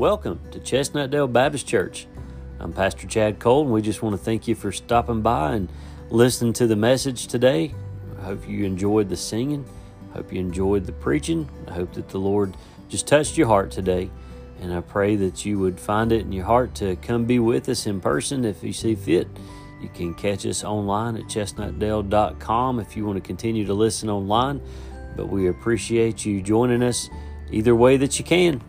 Welcome to Chestnutdale Baptist Church. I'm Pastor Chad Cole, and we just want to thank you for stopping by and listening to the message today. I hope you enjoyed the singing. I hope you enjoyed the preaching. I hope that the Lord just touched your heart today. And I pray that you would find it in your heart to come be with us in person if you see fit. You can catch us online at chestnutdale.com if you want to continue to listen online. But we appreciate you joining us either way that you can.